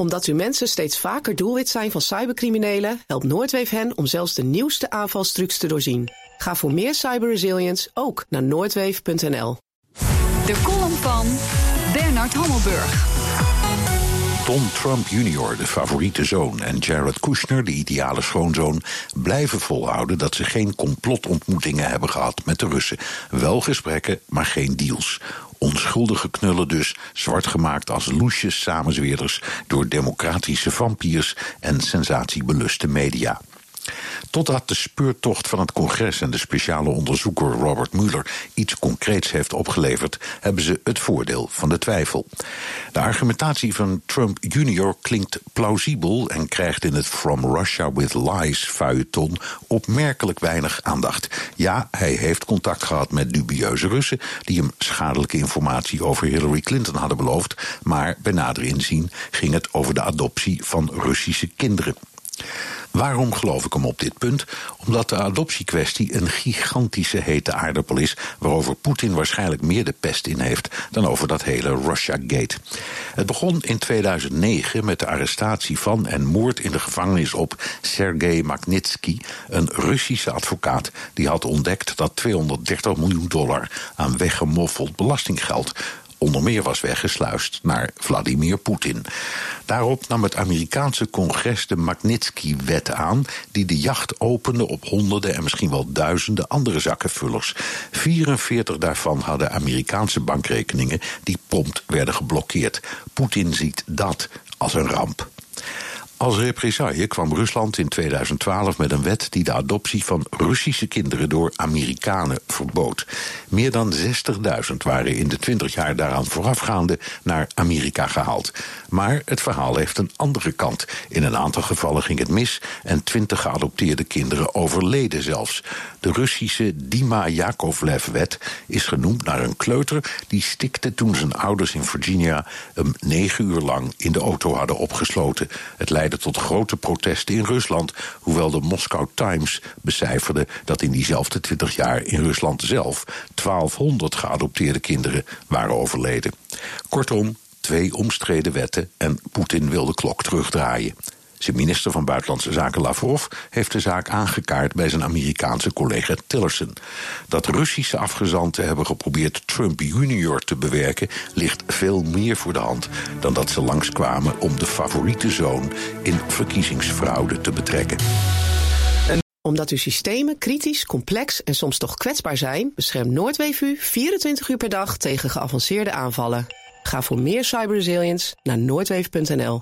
Omdat uw mensen steeds vaker doelwit zijn van cybercriminelen, helpt Noordweef hen om zelfs de nieuwste aanvalstrucs te doorzien. Ga voor meer cyberresilience ook naar noordweef.nl. De column van Bernard Hammelburg. Don Trump Jr., de favoriete zoon, en Jared Kushner, de ideale schoonzoon, blijven volhouden dat ze geen complotontmoetingen hebben gehad met de Russen. Wel gesprekken, maar geen deals. Onschuldige knullen dus, zwart gemaakt als loesjes samenzweerders door democratische vampiers en sensatiebeluste media. Totdat de speurtocht van het congres en de speciale onderzoeker Robert Mueller iets concreets heeft opgeleverd, hebben ze het voordeel van de twijfel. De argumentatie van Trump Jr. klinkt plausibel en krijgt in het From Russia with Lies feuilleton opmerkelijk weinig aandacht. Ja, hij heeft contact gehad met dubieuze Russen die hem schadelijke informatie over Hillary Clinton hadden beloofd, maar bij nader inzien ging het over de adoptie van Russische kinderen. Waarom geloof ik hem op dit punt? Omdat de adoptiekwestie een gigantische hete aardappel is, waarover Poetin waarschijnlijk meer de pest in heeft dan over dat hele Russia-gate. Het begon in 2009 met de arrestatie van en moord in de gevangenis op Sergei Magnitsky, een Russische advocaat die had ontdekt dat 230 miljoen dollar aan weggemoffeld belastinggeld onder meer was weggesluist naar Vladimir Poetin. Daarop nam het Amerikaanse congres de Magnitsky-wet aan, die de jacht opende op honderden en misschien wel duizenden andere zakkenvullers. 44 daarvan hadden Amerikaanse bankrekeningen die prompt werden geblokkeerd. Poetin ziet dat als een ramp. Als represaille kwam Rusland in 2012 met een wet die de adoptie van Russische kinderen door Amerikanen verbood. Meer dan 60.000 waren in de 20 jaar daaraan voorafgaande naar Amerika gehaald. Maar het verhaal heeft een andere kant. In een aantal gevallen ging het mis en 20 geadopteerde kinderen overleden zelfs. De Russische Dima Yakovlev-wet is genoemd naar een kleuter die stikte toen zijn ouders in Virginia hem negen uur lang in de auto hadden opgesloten. Het tot grote protesten in Rusland, hoewel de Moscow Times becijferde dat in diezelfde 20 jaar in Rusland zelf 1200 geadopteerde kinderen waren overleden. Kortom, twee omstreden wetten en Poetin wil de klok terugdraaien. Zijn minister van Buitenlandse Zaken Lavrov heeft de zaak aangekaart bij zijn Amerikaanse collega Tillerson. Dat Russische afgezanten hebben geprobeerd Trump junior te bewerken, ligt veel meer voor de hand dan dat ze langskwamen om de favoriete zoon in verkiezingsfraude te betrekken omdat uw systemen kritisch, complex en soms toch kwetsbaar zijn, beschermt u 24 uur per dag tegen geavanceerde aanvallen. Ga voor meer cyberresilience naar noordweef.nl.